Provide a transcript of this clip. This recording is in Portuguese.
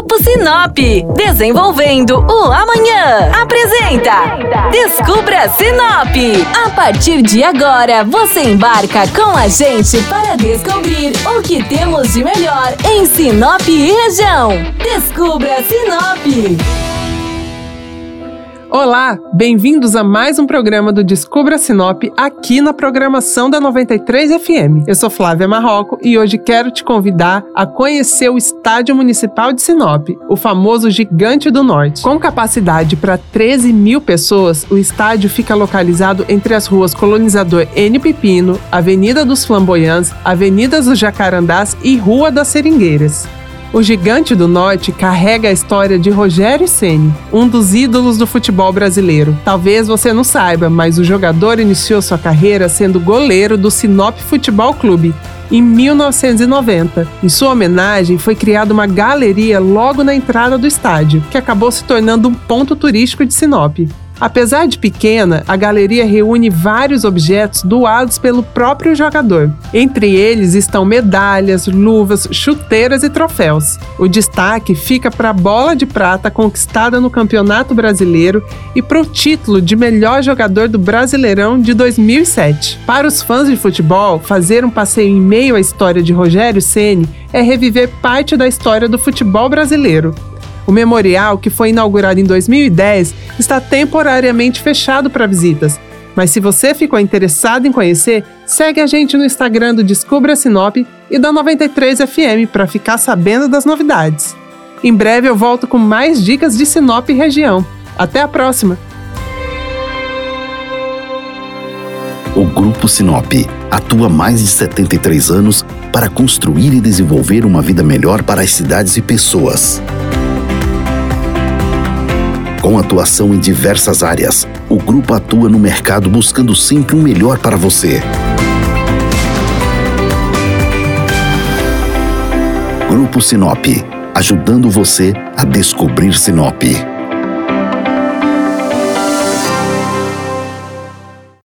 Grupo Sinop, desenvolvendo o amanhã. Apresenta Descubra Sinop. A partir de agora, você embarca com a gente para descobrir o que temos de melhor em Sinop e região. Descubra Sinop. Olá, bem-vindos a mais um programa do Descubra Sinop aqui na programação da 93 FM. Eu sou Flávia Marroco e hoje quero te convidar a conhecer o Estádio Municipal de Sinop, o famoso Gigante do Norte. Com capacidade para 13 mil pessoas, o estádio fica localizado entre as ruas Colonizador N. Pepino, Avenida dos Flamboyants, Avenida dos Jacarandás e Rua das Seringueiras. O Gigante do Norte carrega a história de Rogério Ceni, um dos ídolos do futebol brasileiro. Talvez você não saiba, mas o jogador iniciou sua carreira sendo goleiro do Sinop Futebol Clube em 1990. Em sua homenagem, foi criada uma galeria logo na entrada do estádio, que acabou se tornando um ponto turístico de Sinop. Apesar de pequena, a galeria reúne vários objetos doados pelo próprio jogador. Entre eles estão medalhas, luvas, chuteiras e troféus. O destaque fica para a bola de prata conquistada no Campeonato Brasileiro e para o título de melhor jogador do Brasileirão de 2007. Para os fãs de futebol, fazer um passeio em meio à história de Rogério Ceni é reviver parte da história do futebol brasileiro. O memorial, que foi inaugurado em 2010, está temporariamente fechado para visitas. Mas se você ficou interessado em conhecer, segue a gente no Instagram do Descubra Sinop e da 93 FM para ficar sabendo das novidades. Em breve eu volto com mais dicas de Sinop e região. Até a próxima! O Grupo Sinop atua mais de 73 anos para construir e desenvolver uma vida melhor para as cidades e pessoas. Com atuação em diversas áreas, o grupo atua no mercado buscando sempre o melhor para você. Grupo Sinop, ajudando você a descobrir Sinop.